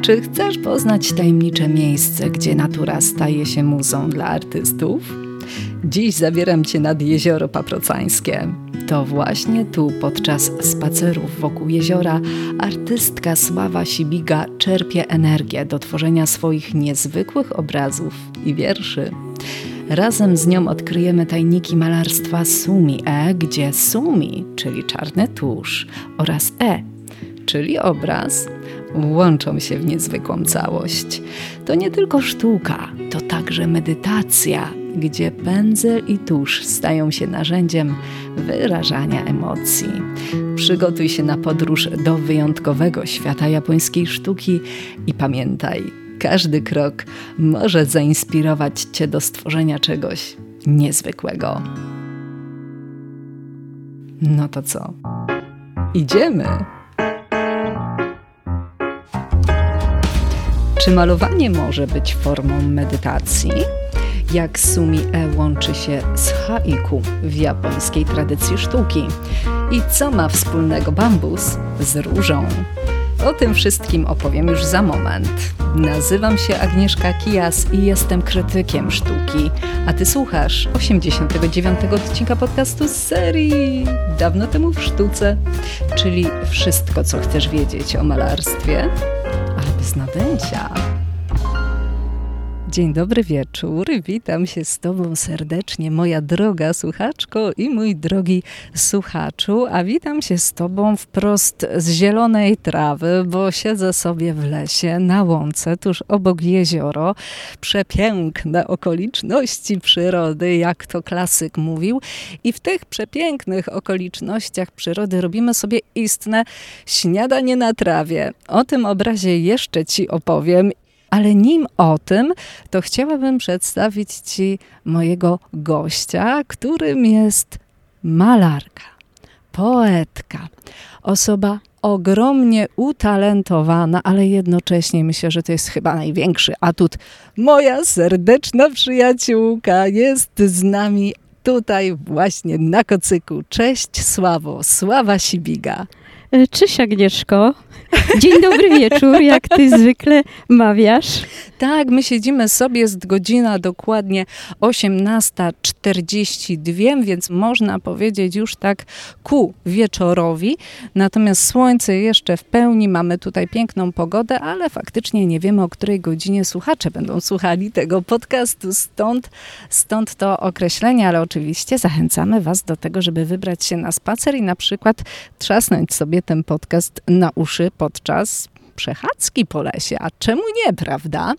Czy chcesz poznać tajemnicze miejsce, gdzie natura staje się muzą dla artystów? Dziś zabieram Cię nad jezioro paprocańskie. To właśnie tu, podczas spacerów wokół jeziora, artystka Sława Sibiga czerpie energię do tworzenia swoich niezwykłych obrazów i wierszy. Razem z nią odkryjemy tajniki malarstwa Sumi E, gdzie Sumi, czyli czarny tusz, oraz E, czyli obraz, łączą się w niezwykłą całość. To nie tylko sztuka, to także medytacja, gdzie pędzel i tusz stają się narzędziem wyrażania emocji. Przygotuj się na podróż do wyjątkowego świata japońskiej sztuki i pamiętaj, każdy krok może zainspirować Cię do stworzenia czegoś niezwykłego. No to co? Idziemy! Czy malowanie może być formą medytacji? Jak sumi e łączy się z haiku w japońskiej tradycji sztuki? I co ma wspólnego bambus z różą? O tym wszystkim opowiem już za moment. Nazywam się Agnieszka Kijas i jestem krytykiem sztuki, a ty słuchasz 89 odcinka podcastu z serii Dawno temu w sztuce, czyli wszystko, co chcesz wiedzieć o malarstwie, bez nadęcia. Dzień dobry wieczór. Witam się z Tobą serdecznie, moja droga słuchaczko i mój drogi słuchaczu. A witam się z Tobą wprost z zielonej trawy, bo siedzę sobie w lesie na łące tuż obok jezioro. Przepiękne okoliczności przyrody, jak to klasyk mówił. I w tych przepięknych okolicznościach przyrody robimy sobie istne śniadanie na trawie. O tym obrazie jeszcze Ci opowiem ale nim o tym, to chciałabym przedstawić Ci mojego gościa, którym jest malarka, poetka, osoba ogromnie utalentowana, ale jednocześnie myślę, że to jest chyba największy atut. Moja serdeczna przyjaciółka jest z nami tutaj właśnie na kocyku. Cześć Sławo, Sława Sibiga. Cześć Agnieszko. Dzień dobry wieczór, jak ty zwykle mawiasz. Tak, my siedzimy sobie, jest godzina dokładnie 18.42, więc można powiedzieć już tak ku wieczorowi. Natomiast słońce jeszcze w pełni, mamy tutaj piękną pogodę, ale faktycznie nie wiemy, o której godzinie słuchacze będą słuchali tego podcastu. Stąd, stąd to określenie, ale oczywiście zachęcamy Was do tego, żeby wybrać się na spacer i na przykład trzasnąć sobie ten podcast na uszy podczas przechadzki po lesie. A czemu nie, prawda?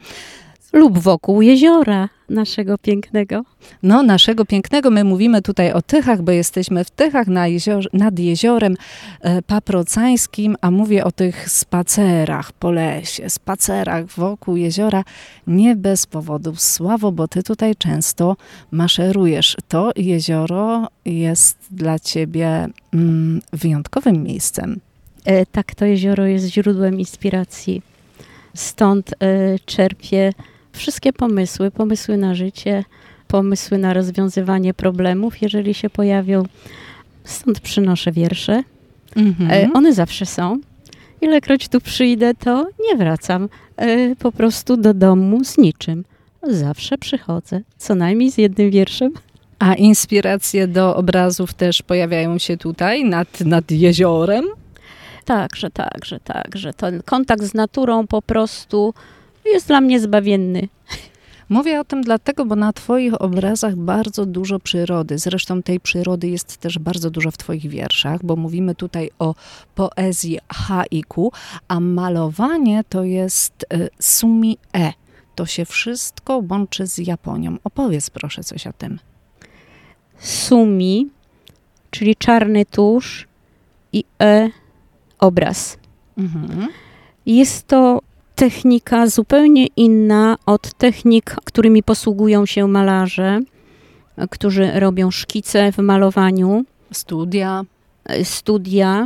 Lub wokół jeziora naszego pięknego. No, naszego pięknego. My mówimy tutaj o Tychach, bo jesteśmy w Tychach na jezior, nad jeziorem e, paprocańskim, a mówię o tych spacerach po lesie, spacerach wokół jeziora, nie bez powodu. Sławo, bo ty tutaj często maszerujesz. To jezioro jest dla ciebie mm, wyjątkowym miejscem. E, tak, to jezioro jest źródłem inspiracji. Stąd e, czerpię wszystkie pomysły, pomysły na życie, pomysły na rozwiązywanie problemów, jeżeli się pojawią. Stąd przynoszę wiersze. Mhm. E, one zawsze są. Ilekroć tu przyjdę, to nie wracam po prostu do domu z niczym. Zawsze przychodzę, co najmniej z jednym wierszem. A inspiracje do obrazów też pojawiają się tutaj, nad, nad jeziorem? Tak, że tak, że tak, że ten kontakt z naturą po prostu jest dla mnie zbawienny. Mówię o tym dlatego, bo na Twoich obrazach bardzo dużo przyrody. Zresztą tej przyrody jest też bardzo dużo w Twoich wierszach, bo mówimy tutaj o poezji haiku, a malowanie to jest e, sumi e. To się wszystko łączy z Japonią. Opowiedz proszę coś o tym. Sumi, czyli czarny tusz i e obraz. Mhm. Jest to technika zupełnie inna od technik, którymi posługują się malarze, którzy robią szkice w malowaniu. Studia. Studia.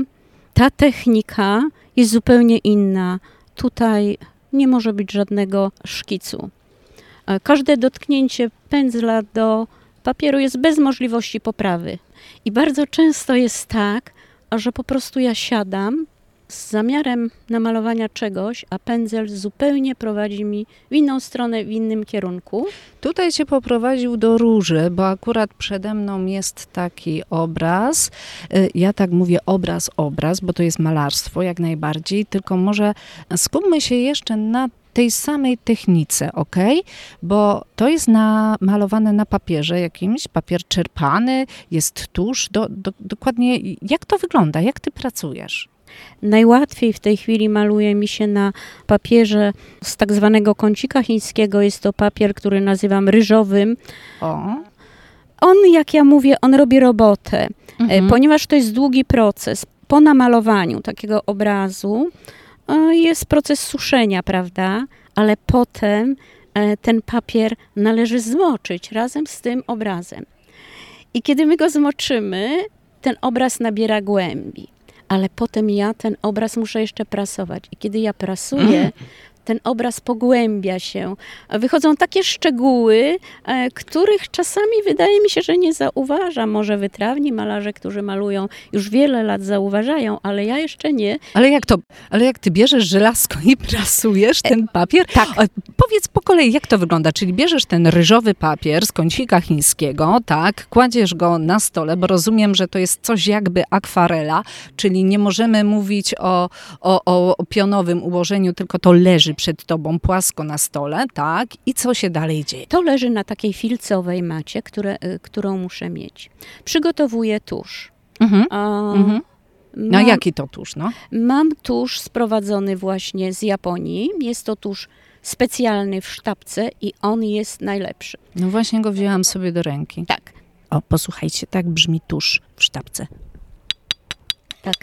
Ta technika jest zupełnie inna. Tutaj nie może być żadnego szkicu. Każde dotknięcie pędzla do papieru jest bez możliwości poprawy. I bardzo często jest tak, że po prostu ja siadam z zamiarem namalowania czegoś, a pędzel zupełnie prowadzi mi w inną stronę, w innym kierunku. Tutaj cię poprowadził do róży, bo akurat przede mną jest taki obraz. Y, ja tak mówię obraz, obraz, bo to jest malarstwo jak najbardziej, tylko może skupmy się jeszcze na tej samej technice, ok? Bo to jest namalowane na papierze jakimś, papier czerpany, jest tusz. Do, do, dokładnie jak to wygląda? Jak ty pracujesz? Najłatwiej w tej chwili maluje mi się na papierze z tak zwanego kącika chińskiego. Jest to papier, który nazywam ryżowym. O. On, jak ja mówię, on robi robotę, e, mhm. ponieważ to jest długi proces. Po namalowaniu takiego obrazu jest proces suszenia, prawda? Ale potem e, ten papier należy zmoczyć razem z tym obrazem. I kiedy my go zmoczymy, ten obraz nabiera głębi ale potem ja ten obraz muszę jeszcze prasować. I kiedy ja prasuję, mm ten obraz pogłębia się. Wychodzą takie szczegóły, e, których czasami wydaje mi się, że nie zauważa. Może wytrawni malarze, którzy malują już wiele lat zauważają, ale ja jeszcze nie. Ale jak to? Ale jak ty bierzesz żelazko i prasujesz ten papier? Tak. O, powiedz po kolei, jak to wygląda? Czyli bierzesz ten ryżowy papier z kącika chińskiego, tak, kładziesz go na stole, bo rozumiem, że to jest coś jakby akwarela, czyli nie możemy mówić o, o, o pionowym ułożeniu, tylko to leży przed tobą płasko na stole, tak? I co się dalej dzieje? To leży na takiej filcowej macie, które, y, którą muszę mieć. Przygotowuję tusz. Mhm. A, mhm. No mam, jaki to tusz, no? Mam tusz sprowadzony właśnie z Japonii. Jest to tusz specjalny w sztabce i on jest najlepszy. No właśnie go wzięłam sobie do ręki. Tak. O, posłuchajcie, tak brzmi tusz w sztabce. Tak.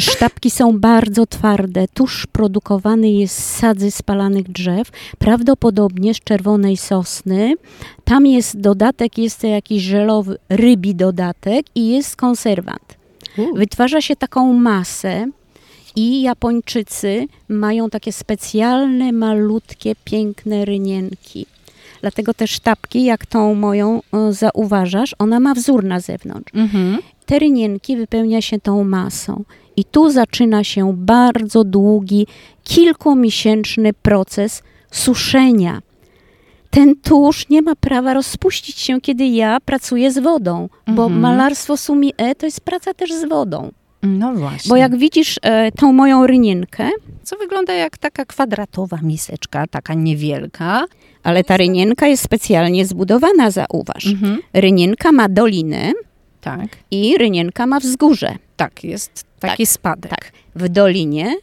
Sztabki są bardzo twarde. Tusz produkowany jest z sadzy spalanych drzew, prawdopodobnie z czerwonej sosny. Tam jest dodatek, jest jakiś żelowy, rybi dodatek i jest konserwant. Wytwarza się taką masę i Japończycy mają takie specjalne, malutkie, piękne rynienki. Dlatego te sztabki, jak tą moją e, zauważasz, ona ma wzór na zewnątrz. Mhm. Te rynienki wypełnia się tą masą. I tu zaczyna się bardzo długi, kilkumiesięczny proces suszenia. Ten tusz nie ma prawa rozpuścić się, kiedy ja pracuję z wodą, bo mhm. malarstwo sumi e to jest praca też z wodą. No właśnie. Bo jak widzisz e, tą moją rynienkę, co wygląda jak taka kwadratowa miseczka, taka niewielka. Ale ta rynienka jest specjalnie zbudowana, zauważ. Mhm. Rynienka ma dolinę tak. i rynienka ma wzgórze. Tak, jest taki tak, spadek. Tak. W dolinie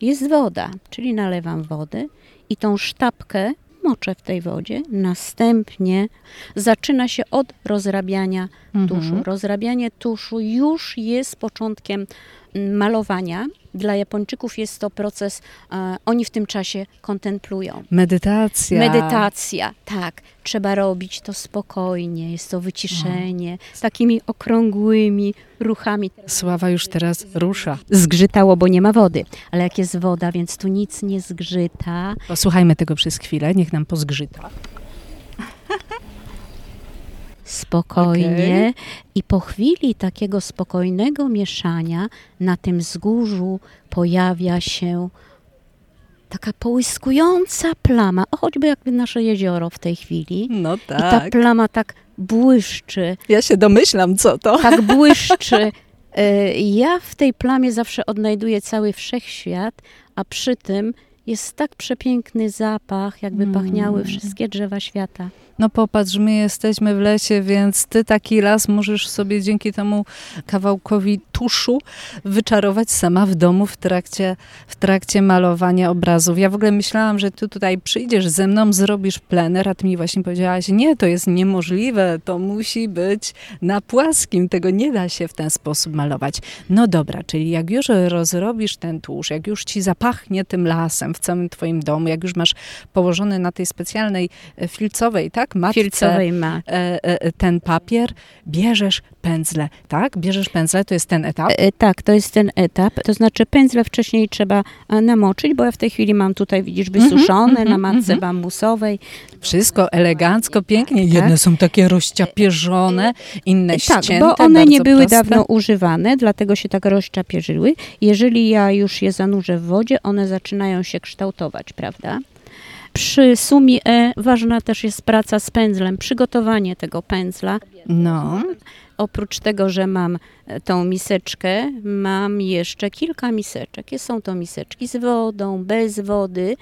jest woda, czyli nalewam wodę i tą sztabkę moczę w tej wodzie. Następnie zaczyna się od rozrabiania mhm. tuszu. Rozrabianie tuszu już jest początkiem malowania. Dla Japończyków jest to proces, e, oni w tym czasie kontemplują. Medytacja. Medytacja, tak. Trzeba robić to spokojnie, jest to wyciszenie, z takimi okrągłymi ruchami. Sława już teraz rusza. Zgrzytało, bo nie ma wody, ale jak jest woda, więc tu nic nie zgrzyta. Posłuchajmy tego przez chwilę, niech nam pozgrzyta spokojnie okay. i po chwili takiego spokojnego mieszania na tym wzgórzu pojawia się taka połyskująca plama, choćby jakby nasze jezioro w tej chwili. No tak. I ta tak. plama tak błyszczy. Ja się domyślam, co to. Tak błyszczy. E, ja w tej plamie zawsze odnajduję cały wszechświat, a przy tym jest tak przepiękny zapach, jakby pachniały mm. wszystkie drzewa świata no popatrz, my jesteśmy w lesie, więc ty taki las możesz sobie dzięki temu kawałkowi tuszu wyczarować sama w domu w trakcie, w trakcie malowania obrazów. Ja w ogóle myślałam, że ty tutaj przyjdziesz ze mną, zrobisz plener, a ty mi właśnie powiedziałaś, nie, to jest niemożliwe, to musi być na płaskim, tego nie da się w ten sposób malować. No dobra, czyli jak już rozrobisz ten tłuszcz, jak już ci zapachnie tym lasem, w całym twoim domu, jak już masz położony na tej specjalnej e, filcowej, tak, matce Filcowej ma. e, e, ten papier, bierzesz pędzle, tak? Bierzesz pędzle, to jest ten etap. E, Tak, to jest ten etap. To znaczy pędzle wcześniej trzeba namoczyć, bo ja w tej chwili mam tutaj, widzisz, wysuszone mhm, na matce mhm. bambusowej. Wszystko elegancko, pięknie. Tak. Jedne są takie rozciapierzone, inne Tak, ścięte, bo one nie były proste. dawno używane, dlatego się tak rozczapierzyły. Jeżeli ja już je zanurzę w wodzie, one zaczynają się kształtować, prawda? Przy sumie E ważna też jest praca z pędzlem, przygotowanie tego pędzla. No, Oprócz tego, że mam e, tą miseczkę, mam jeszcze kilka miseczek. Są to miseczki z wodą, bez wody,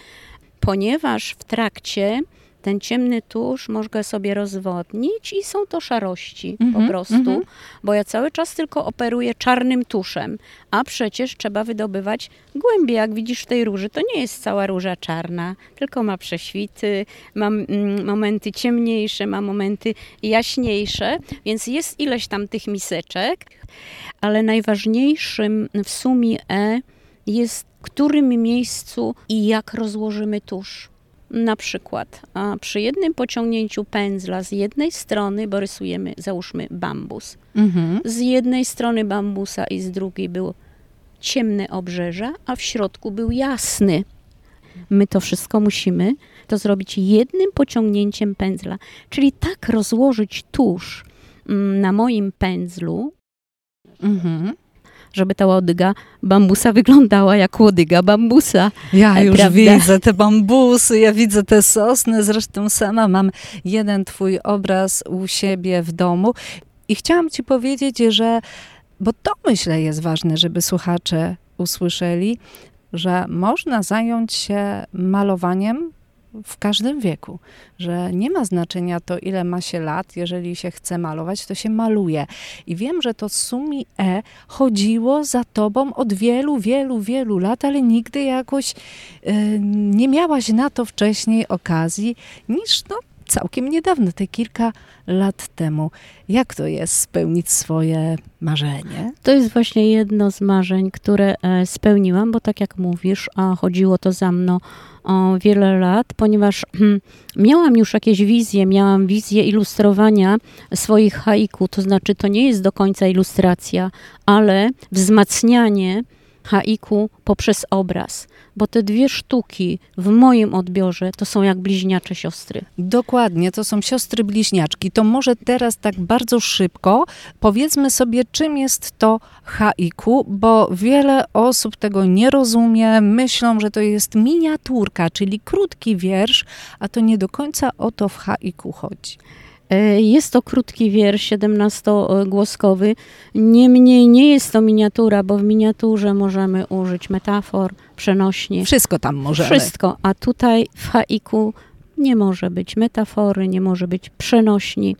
ponieważ w trakcie ten ciemny tusz mogę sobie rozwodnić i są to szarości po Mhm, prostu, mhm. bo ja cały czas tylko operuję czarnym tuszem, a przecież trzeba wydobywać głębie. Jak widzisz w tej róży, to nie jest cała róża czarna, tylko ma prześwity, ma mm, momenty ciemniejsze, ma momenty jaśniejsze, więc jest ileś tam tych miseczek, ale najważniejszym w sumie E jest w którym miejscu i jak rozłożymy tusz. Na przykład przy jednym pociągnięciu pędzla z jednej strony, bo rysujemy, załóżmy, bambus. mhm. Z jednej strony bambusa i z drugiej było ciemne obrzeża, a w środku był jasny. My to wszystko musimy to zrobić jednym pociągnięciem pędzla. Czyli tak rozłożyć tusz mm, na moim pędzlu, Mhm. Żeby ta łodyga bambusa wyglądała jak łodyga bambusa. Ja E, już prawda? widzę te bambusy, ja widzę te sosny, zresztą sama mam jeden twój obraz u siebie w domu i chciałam ci powiedzieć, że, bo to myślę jest ważne, żeby słuchacze usłyszeli, że można zająć się malowaniem w każdym wieku, że nie ma znaczenia to, ile ma się lat, jeżeli się chce malować, to się maluje. I wiem, że to Sumi E chodziło za tobą od wielu, wielu, wielu lat, ale nigdy jakoś e, nie miałaś na to wcześniej okazji, niż no, całkiem niedawno, te kilka lat temu. Jak to jest spełnić swoje marzenie? To jest właśnie jedno z marzeń, które e, spełniłam, bo tak jak mówisz, a chodziło to za mną o wiele lat, ponieważ hmm, miałam już jakieś wizje, miałam wizję ilustrowania swoich haiku, to znaczy to nie jest do końca ilustracja, ale wzmacnianie haiku poprzez obraz, bo te dwie sztuki w moim odbiorze to są jak bliźniacze siostry. Dokładnie, to są siostry bliźniaczki. To może teraz tak bardzo szybko powiedzmy sobie, czym jest to haiku, bo wiele osób tego nie rozumie, myślą, że to jest miniaturka, czyli krótki wiersz, a to nie do końca o to w haiku chodzi. E, Jest to krótki wiersz, 17-głoskowy. Niemniej nie jest to miniatura, bo w miniaturze możemy użyć metafor, przenośnie, Wszystko tam możemy. wszystko. A tutaj w haiku nie może być metafory, nie może być przenośni.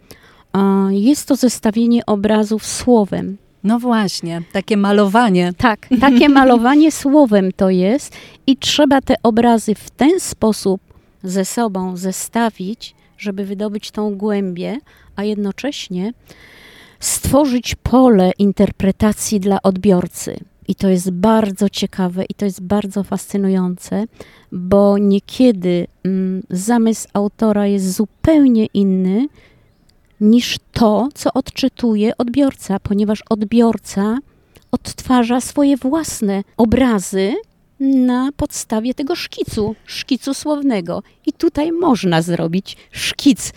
Jest to zestawienie obrazów słowem. No właśnie, takie malowanie. Tak, takie malowanie słowem to jest i trzeba te obrazy w ten sposób ze sobą zestawić, żeby wydobyć tą głębię, a jednocześnie stworzyć pole interpretacji dla odbiorcy. I to jest bardzo ciekawe i to jest bardzo fascynujące, bo niekiedy mm, zamysł autora jest zupełnie inny niż to, co odczytuje odbiorca, ponieważ odbiorca odtwarza swoje własne obrazy na podstawie tego szkicu, szkicu słownego. I tutaj można zrobić szkic.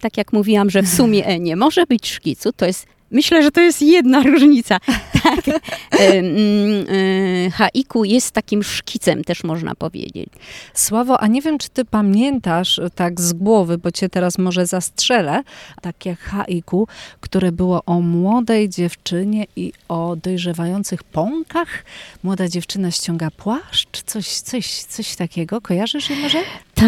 Tak jak mówiłam, że w sumie e, nie może być szkicu, to jest. Myślę, że to jest jedna różnica. Tak. E, mm, e, Haiku jest takim szkicem, też można powiedzieć. Sławo, a nie wiem, czy ty pamiętasz e, tak z głowy, bo cię teraz może zastrzelę, takie haiku, które było o młodej dziewczynie i o dojrzewających pąkach. Młoda dziewczyna ściąga płaszcz, coś, coś, coś takiego. Kojarzysz je może?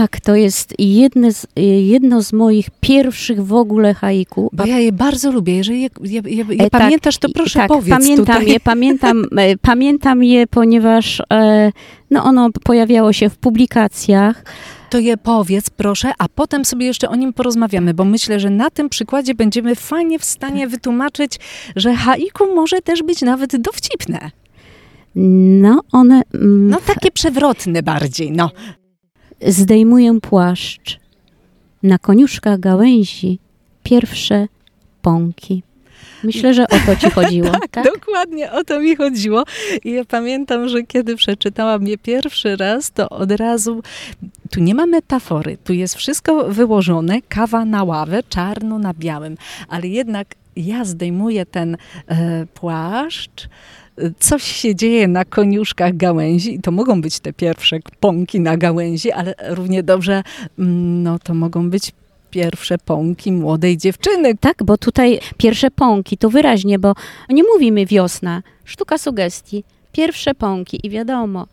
Tak, to jest jedne z, jedno z moich pierwszych w ogóle haiku. Bo ja je bardzo lubię. Jeżeli je, je, je, je E, tak, pamiętasz, to proszę tak, powiedz pamiętam tutaj. je, pamiętam, e, pamiętam je, ponieważ e, no ono pojawiało się w publikacjach. To je powiedz, proszę, a potem sobie jeszcze o nim porozmawiamy, bo myślę, że na tym przykładzie będziemy fajnie w stanie wytłumaczyć, że haiku może też być nawet dowcipne. No, one... Mm, No takie przewrotne bardziej, no. Zdejmuję płaszcz. Na koniuszkach gałęzi pierwsze pąki. Myślę, że o to ci chodziło. Tak, tak? dokładnie o to mi chodziło. I ja pamiętam, że kiedy przeczytałam je pierwszy raz, to od razu tu nie ma metafory, tu jest wszystko wyłożone, kawa na ławę, czarno na białym, ale jednak ja zdejmuję ten e, płaszcz, coś się dzieje na koniuszkach gałęzi i to mogą być te pierwsze pąki na gałęzi, ale równie dobrze mm, no, to mogą być pierwsze pąki młodej dziewczyny. Tak, bo tutaj pierwsze pąki to wyraźnie, bo nie mówimy wiosna, sztuka sugestii, pierwsze pąki i wiadomo.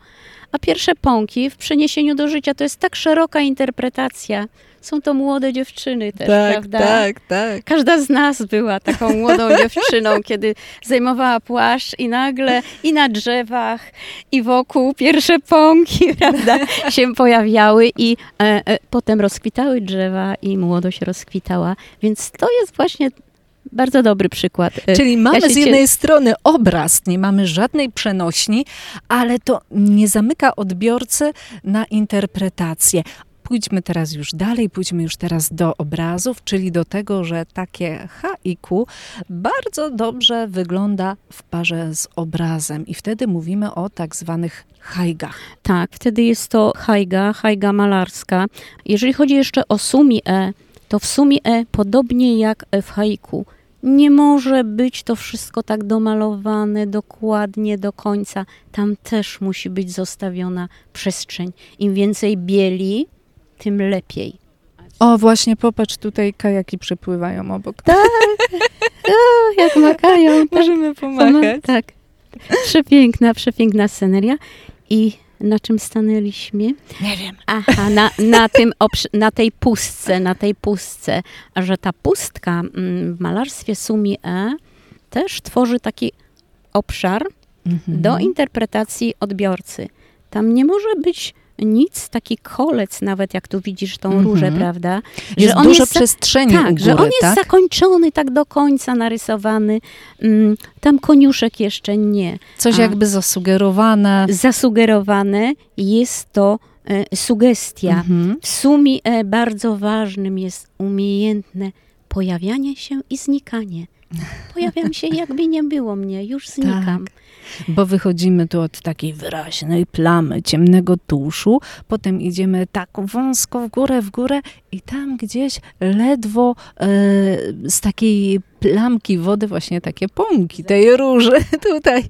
A pierwsze pąki w przeniesieniu do życia to jest tak szeroka interpretacja. Są to młode dziewczyny też, tak, prawda? Tak, tak. Każda z nas była taką młodą dziewczyną, kiedy zajmowała płaszcz i nagle i na drzewach, i wokół pierwsze pąki, prawda, się pojawiały i e, e, potem rozkwitały drzewa i młodość rozkwitała. Więc to jest właśnie bardzo dobry przykład. E, Czyli mamy ja z jednej strony obraz, nie mamy żadnej przenośni, ale to nie zamyka odbiorcy na interpretację. Pójdźmy teraz już dalej, pójdźmy już teraz do obrazów, czyli do tego, że takie haiku bardzo dobrze wygląda w parze z obrazem i wtedy mówimy o tak zwanych haigach. Tak, wtedy jest to haiga, haiga malarska. Jeżeli chodzi jeszcze o sumi e, to w sumie e, podobnie jak w haiku, nie może być to wszystko tak domalowane dokładnie do końca. Tam też musi być zostawiona przestrzeń. Im więcej bieli, tym lepiej. O, właśnie popatrz, tutaj kajaki przepływają obok. Tak, o, jak makają. Tak. Możemy pomachać. Tak. Przepiękna, przepiękna sceneria. I na czym stanęliśmy? Nie wiem. Aha, na, na, tym, na tej pustce, na tej pustce. A że ta pustka mm, w malarstwie Sumi E też tworzy taki obszar mhm. do interpretacji odbiorcy. Tam nie może być nic, taki kolec nawet, jak tu widzisz tą mm -hmm. różę, prawda? Jest że dużo jest, przestrzeni tak, u góry, że on jest tak? zakończony tak do końca narysowany. Mm, tam koniuszek jeszcze nie. Coś A jakby zasugerowane. Zasugerowane jest to e, sugestia. -hmm. W sumie e, bardzo ważnym jest umiejętne pojawianie się i znikanie. Pojawiam się, jakby nie było mnie, już znikam. Tak, bo wychodzimy tu od takiej wyraźnej plamy ciemnego tuszu, potem idziemy tak wąsko w górę, w górę i tam gdzieś ledwo e, z takiej plamki wody właśnie takie pąki tej róży tutaj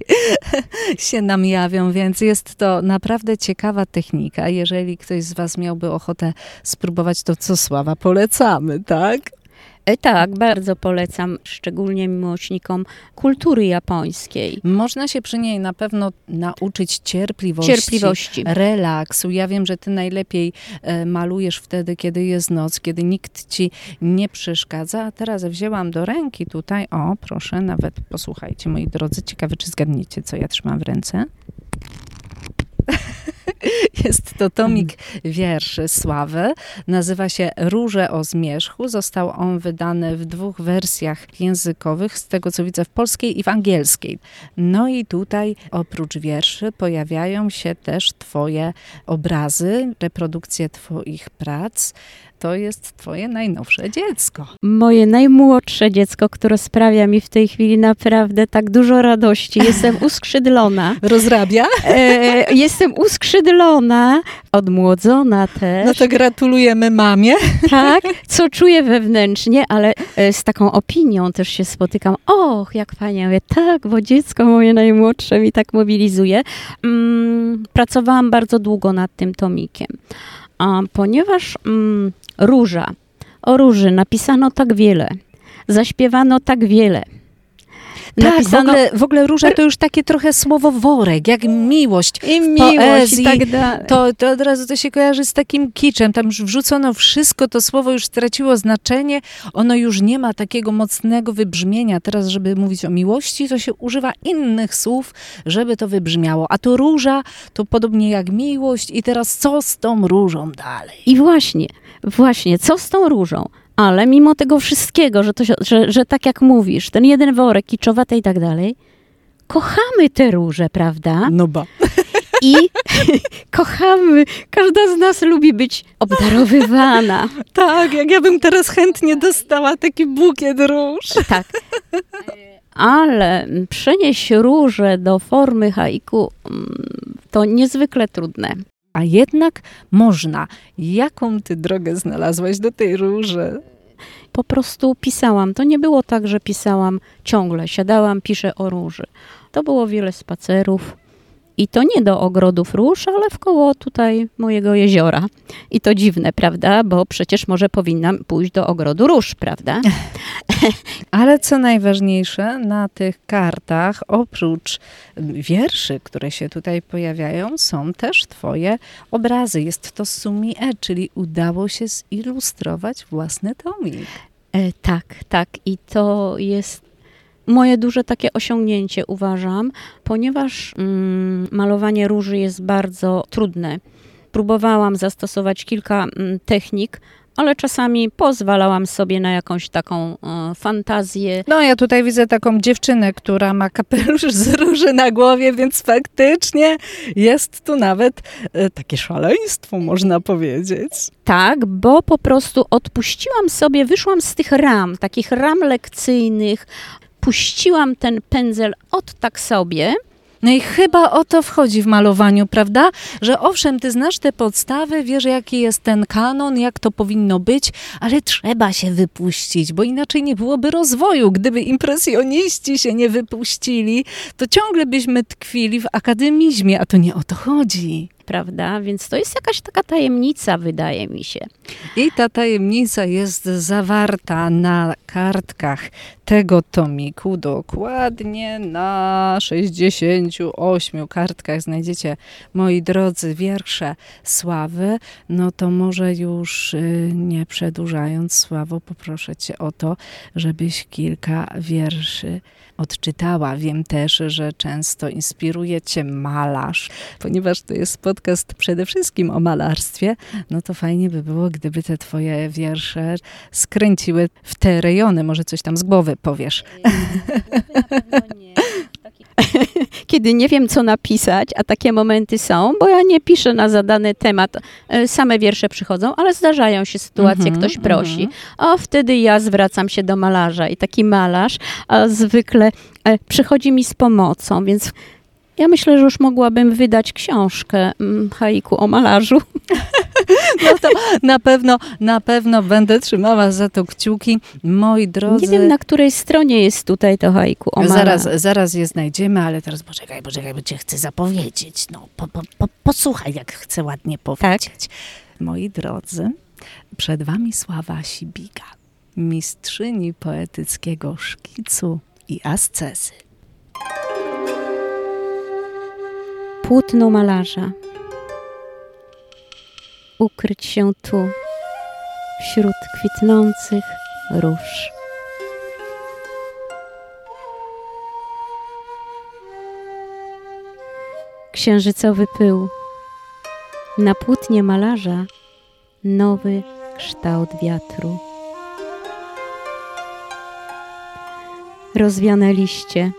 się nam jawią, więc jest to naprawdę ciekawa technika. Jeżeli ktoś z Was miałby ochotę spróbować, to co Sława polecamy, tak? E, tak, bardzo polecam, szczególnie miłośnikom kultury japońskiej. Można się przy niej na pewno nauczyć cierpliwości, cierpliwości. relaksu. Ja wiem, że ty najlepiej e, malujesz wtedy, kiedy jest noc, kiedy nikt ci nie przeszkadza. A teraz wzięłam do ręki tutaj, o proszę, nawet posłuchajcie moi drodzy, ciekawe czy zgadniecie, co ja trzymam w ręce. Jest to tomik wierszy Sławy. Nazywa się Róże o zmierzchu. Został on wydany w dwóch wersjach językowych, z tego co widzę w polskiej i w angielskiej. No i tutaj oprócz wierszy pojawiają się też twoje obrazy, reprodukcje twoich prac to jest twoje najnowsze dziecko. Moje najmłodsze dziecko, które sprawia mi w tej chwili naprawdę tak dużo radości. Jestem uskrzydlona. Rozrabia? E, jestem uskrzydlona, odmłodzona też. No to gratulujemy mamie. Tak, co czuję wewnętrznie, ale e, z taką opinią też się spotykam. Och, jak fajnie. Mówię, tak, bo dziecko moje najmłodsze mi tak mobilizuje. Mm, pracowałam bardzo długo nad tym tomikiem. A ponieważ mm, róża, o róży napisano tak wiele, zaśpiewano tak wiele, tak, napisano... w, ogóle, w ogóle róża to już takie trochę słowo worek, jak miłość I miłość poezji, i tak dalej. To, to od razu to się kojarzy z takim kiczem. Tam już wrzucono wszystko, to słowo już straciło znaczenie, ono już nie ma takiego mocnego wybrzmienia. Teraz, żeby mówić o miłości, to się używa innych słów, żeby to wybrzmiało. A to róża to podobnie jak miłość i teraz co z tą różą dalej? I właśnie, właśnie, co z tą różą? Ale mimo tego wszystkiego, że, to, że, że tak jak mówisz, ten jeden worek, kiczowate i tak dalej, kochamy te róże, prawda? No ba. I kochamy, każda z nas lubi być obdarowywana. Tak, jak ja bym teraz chętnie dostała taki bukiet róż. Tak. Ale przenieść róże do formy haiku mm, to niezwykle trudne. A jednak można. Jaką ty drogę znalazłaś do tej róży? Po prostu pisałam. To nie było tak, że pisałam ciągle. Siadałam, piszę o róży. To było wiele spacerów, i to nie do ogrodów róż, ale w koło tutaj mojego jeziora. I to dziwne, prawda? Bo przecież może powinnam pójść do ogrodu róż, prawda? Ale co najważniejsze, na tych kartach, oprócz wierszy, które się tutaj pojawiają, są też Twoje obrazy. Jest to sumie, czyli udało się zilustrować własny tomik. E, tak, tak. I to jest moje duże takie osiągnięcie uważam, ponieważ mm, malowanie róży jest bardzo trudne. Próbowałam zastosować kilka mm, technik, ale czasami pozwalałam sobie na jakąś taką e, fantazję. No, ja tutaj widzę taką dziewczynę, która ma kapelusz z róży na głowie, więc faktycznie jest tu nawet e, takie szaleństwo, można powiedzieć. Tak, bo po prostu odpuściłam sobie, wyszłam z tych ram, takich ram lekcyjnych, puściłam ten pędzel od tak sobie. No i chyba o to wchodzi w malowaniu, prawda? Że owszem, ty znasz te podstawy, wiesz jaki jest ten kanon, jak to powinno być, ale trzeba się wypuścić, bo inaczej nie byłoby rozwoju. Gdyby impresjoniści się nie wypuścili, to ciągle byśmy tkwili w akademizmie, a to nie o to chodzi prawda? Więc to jest jakaś taka tajemnica, wydaje mi się. I ta tajemnica jest zawarta na kartkach tego tomiku, dokładnie na 68 kartkach znajdziecie, moi drodzy, wiersze Sławy. No to może już y, nie przedłużając, Sławo, poproszę cię o to, żebyś kilka wierszy odczytała. Wiem też, że często inspiruje cię malarz, ponieważ to jest podcast przede wszystkim o malarstwie, no to fajnie by było, gdyby te twoje wiersze skręciły w te rejony. Może coś tam z głowy powiesz. Kiedy nie wiem, co napisać, a takie momenty są, bo ja nie piszę na zadany temat, e, same wiersze przychodzą, ale zdarzają się sytuacje, mm -hmm, ktoś prosi, mm -hmm. a wtedy ja zwracam się do malarza i taki malarz zwykle e, przychodzi mi z pomocą, więc ja myślę, że już mogłabym wydać książkę mm, haiku o malarzu. No to na pewno, na pewno będę trzymała za to kciuki. Moi drodzy... Nie wiem, na której stronie jest tutaj to haiku o malarzu. Zaraz, zaraz je znajdziemy, ale teraz poczekaj, poczekaj, bo cię chcę zapowiedzieć. No, po, po, po, posłuchaj, jak chcę ładnie powiedzieć. Tak? Moi drodzy, przed wami Sława Sibiga, mistrzyni poetyckiego szkicu i ascezy. Płótno malarza. Ukryć się tu, wśród kwitnących róż. Księżycowy pył. Na płótnie malarza nowy kształt wiatru. Rozwiane liście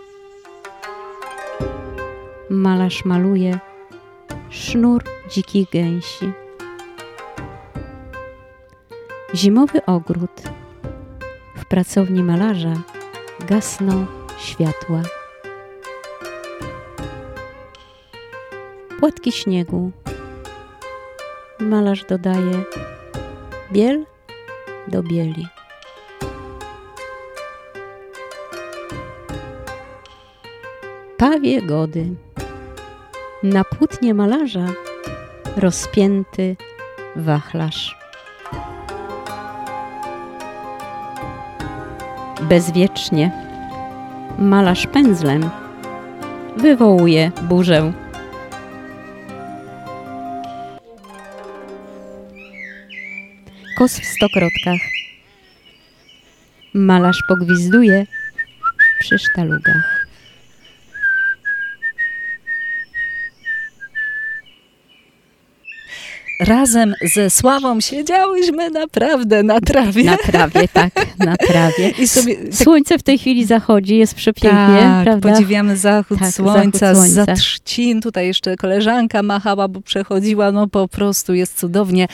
malarz maluje sznur dzikich gęsi. Zimowy ogród. W pracowni malarza gasną światła. Płatki śniegu. Malarz dodaje biel do bieli. Pawie gody na płótnie malarza rozpięty wachlarz. Bezwiecznie malarz pędzlem wywołuje burzę. Kos w stokrotkach. Malarz pogwizduje przy sztalugach. Razem ze Sławą siedziałyśmy naprawdę na trawie. Na trawie, tak, na trawie. I sobie, tak... Słońce w tej chwili zachodzi, jest przepięknie, tak, prawda? podziwiamy zachód tak, słońca, zachód słońca. za trzcin. Tutaj jeszcze koleżanka machała, bo przechodziła, no po prostu jest cudownie.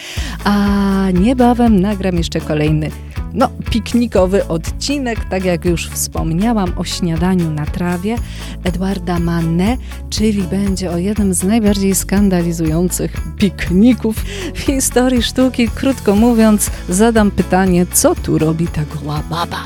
A niebawem nagram jeszcze kolejny no, piknikowy odcinek, tak jak już wspomniałam o śniadaniu na trawie Edwarda Manne, czyli będzie o jednym z najbardziej skandalizujących pikników w historii sztuki. Krótko mówiąc, zadam pytanie, co tu robi ta goła baba?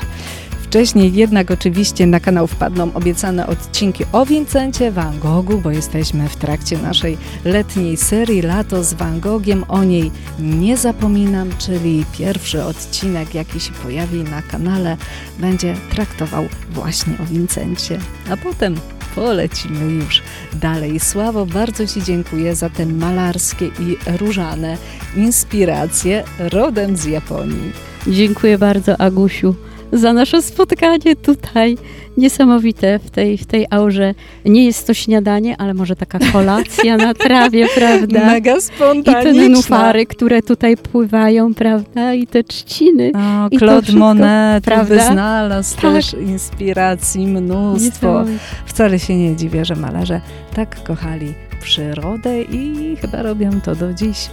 Wcześniej jednak oczywiście na kanał wpadną obiecane odcinki o Vincencie Van Goghu, bo jesteśmy w trakcie naszej letniej serii Lato z Van Gogiem. O niej nie zapominam, czyli pierwszy odcinek, jaki się pojawi na kanale, będzie traktował właśnie o Vincencie. A potem polecimy już dalej. Sławo, bardzo Ci dziękuję za te malarskie i różane inspiracje rodem z Japonii. Dziękuję bardzo, Agusiu za nasze spotkanie tutaj. Niesamowite w tej, w tej aurze. Nie jest to śniadanie, ale może taka kolacja na trawie, prawda? Mega spontaniczna. I te nenufary, które tutaj pływają, prawda? I te trzciny. O, I Claude wszystko, Monet prawda? znalazł tak. też inspiracji mnóstwo. Wcale się nie dziwię, że malarze tak kochali przyrodę i chyba robią to do dziś.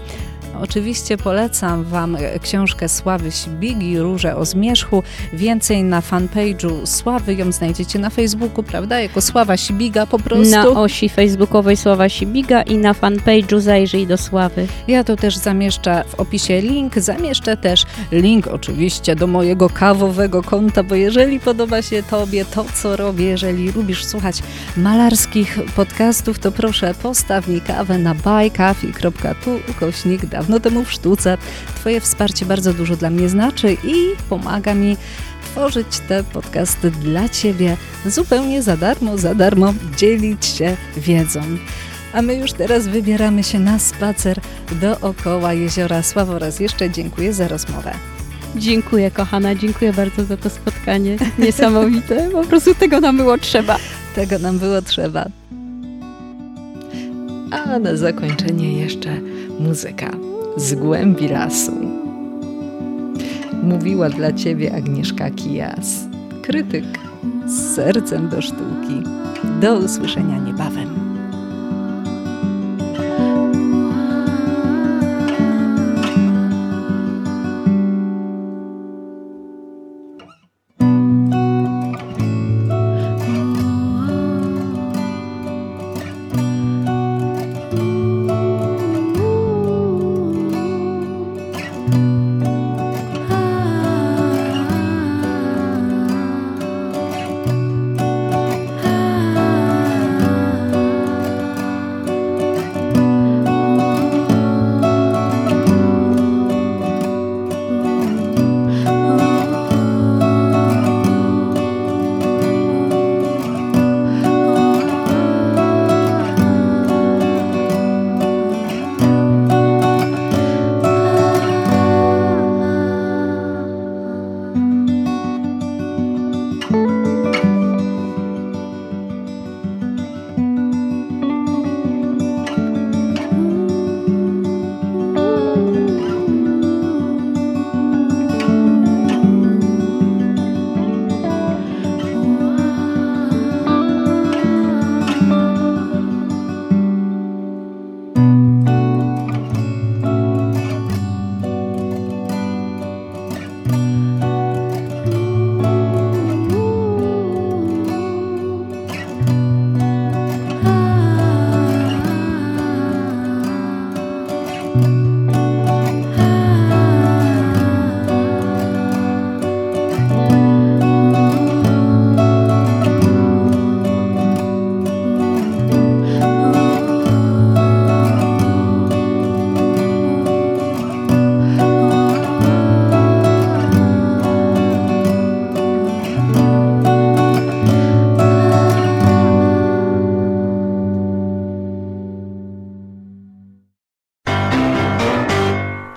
Oczywiście polecam Wam książkę Sławy Sibigi, Róże o Zmierzchu. Więcej na fanpage'u Sławy, ją znajdziecie na Facebooku, prawda? Jako Sława Sibiga po prostu. Na osi facebookowej Sława Sibiga i na fanpage'u zajrzyj do Sławy. Ja tu też zamieszczę w opisie link, zamieszczę też link oczywiście do mojego kawowego konta, bo jeżeli podoba się Tobie to, co robię, jeżeli lubisz słuchać malarskich podcastów, to proszę postaw mi kawę na buycoffee.tu ukośnik dawno temu w sztuce. Twoje wsparcie bardzo dużo dla mnie znaczy i pomaga mi tworzyć te podcasty dla Ciebie zupełnie za darmo, za darmo dzielić się wiedzą. A my już teraz wybieramy się na spacer dookoła jeziora Sławo. Raz jeszcze dziękuję za rozmowę. Dziękuję kochana, dziękuję bardzo za to spotkanie. Niesamowite, po prostu tego nam było trzeba. Tego nam było trzeba. A na zakończenie jeszcze muzyka z głębi lasu. Mówiła dla ciebie Agnieszka Kijas, krytyk z sercem do sztuki. Do usłyszenia niebawem.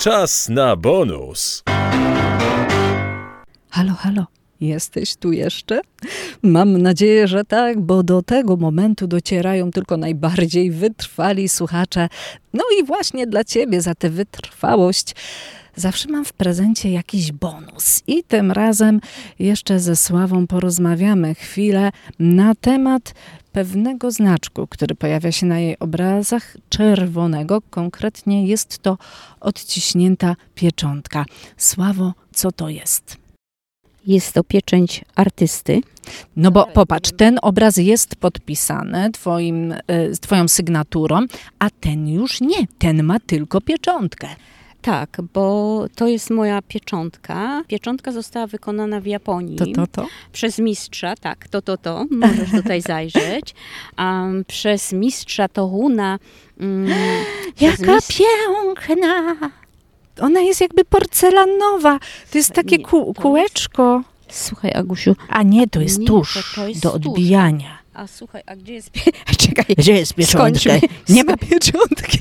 Czas na bonus. Halo, halo. Jesteś tu jeszcze? Mam nadzieję, że tak, bo do tego momentu docierają tylko najbardziej wytrwali słuchacze. No i właśnie dla ciebie za tę wytrwałość zawsze mam w prezencie jakiś bonus. I tym razem jeszcze ze Sławą porozmawiamy chwilę na temat pewnego znaczku, który pojawia się na jej obrazach, czerwonego. Konkretnie jest to odciśnięta pieczątka. Sławo, co to jest? Jest to pieczęć artysty. No bo popatrz, ten obraz jest podpisany twoim, y, twoją sygnaturą, a ten już nie. Ten ma tylko pieczątkę. Tak, bo to jest moja pieczątka. Pieczątka została wykonana w Japonii. To, to, to? Przez mistrza, tak, to, to, to. Możesz tutaj zajrzeć. Um, przez mistrza Tohuna. Um, Jaka mistrz... piękna! Ona jest jakby porcelanowa. To jest takie ku, kółeczko. Słuchaj, Agusiu. A nie, to jest nie, tusz to, to jest do odbijania. A słuchaj, a gdzie jest... Czekaj, gdzie jest pieczątka? Nie ma pieczątki.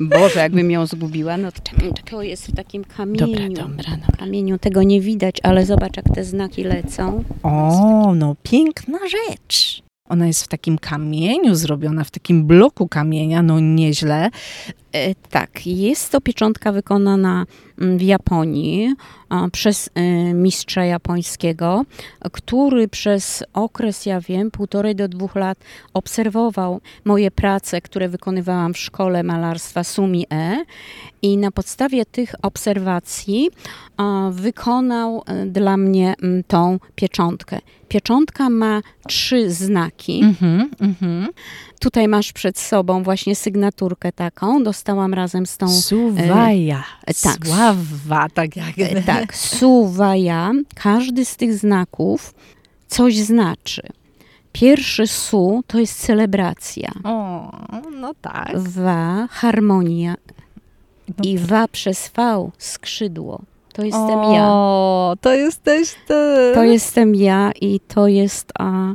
Boże, jakbym ją zgubiła, no to to jest w takim kamieniu. Dobra, dobra, dobra. Kamieniu tego nie widać, ale zobacz, jak te znaki lecą. O, no piękna rzecz. Ona jest w takim kamieniu zrobiona, w takim bloku kamienia, no nieźle. E, tak, jest to pieczątka wykonana w Japonii przez e, mistrza japońskiego, który przez okres, ja wiem, półtorej do dwóch lat obserwował moje prace, które wykonywałam w szkole malarstwa Sumi E i na podstawie tych obserwacji wykonał e, dla mnie mm, tą pieczątkę. Pieczątka ma trzy znaki. Mm -hmm, mm -hmm. Tutaj masz przed sobą właśnie sygnaturkę taką. Dostałam razem z tą... Suwaja. E, tak. Sława, tak jak... E, tak, suwaja. Każdy z tych znaków coś znaczy. Pierwszy su to jest celebracja. O, no tak. Wa, harmonia. No I tak. wa przez V, skrzydło. To jestem o, ja. to jesteś ty. To jestem ja i to jest a,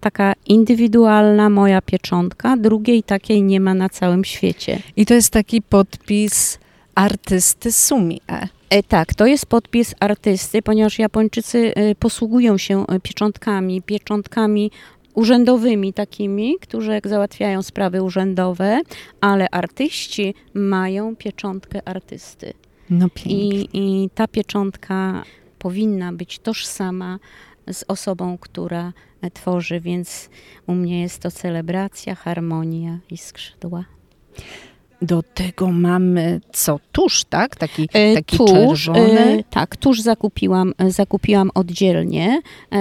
taka indywidualna moja pieczątka. Drugiej takiej nie ma na całym świecie. I to jest taki podpis artysty Sumi. E. Tak, to jest podpis artysty, ponieważ Japończycy e, posługują się e, pieczątkami, pieczątkami urzędowymi takimi, którzy jak załatwiają sprawy urzędowe, ale artyści mają pieczątkę artysty. No pięknie. I, I ta pieczątka powinna być tożsama z osobą, która tworzy, więc u mnie jest to celebracja, harmonia i skrzydła. Do tego mamy co? Tusz, tak? Taki, e, taki tusz, czerwony. E, tak, tusz zakupiłam, e, zakupiłam oddzielnie.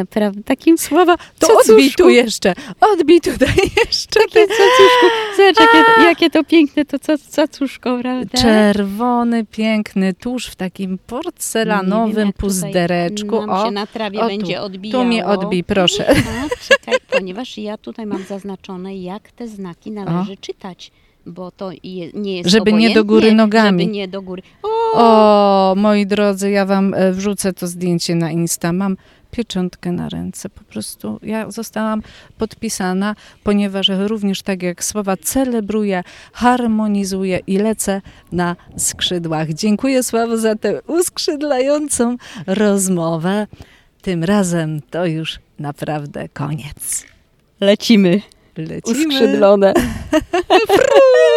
Prawda? Takim słowa. To odbij tu jeszcze. Odbij tutaj jeszcze. Takie cacuszku. Zobacz, jakie, jakie, to piękne to cacuszko, prawda? Czerwony, piękny tusz w takim porcelanowym wiem, puzdereczku. o, się na trawie o, będzie odbijało. Tu mnie odbij, proszę. A, czekaj, ponieważ ja tutaj mam zaznaczone, jak te znaki należy o. czytać bo to je, nie jest Żeby nie do góry nogami. Żeby nie do góry. O! o, moi drodzy, ja wam e, wrzucę to zdjęcie na Insta. Mam pieczątkę na ręce. Po prostu ja zostałam podpisana, ponieważ również tak jak słowa celebruję, harmonizuję i lecę na skrzydłach. Dziękuję Sławo za tę uskrzydlającą rozmowę. Tym razem to już naprawdę koniec. Lecimy. Lecimy. Uskrzydlone.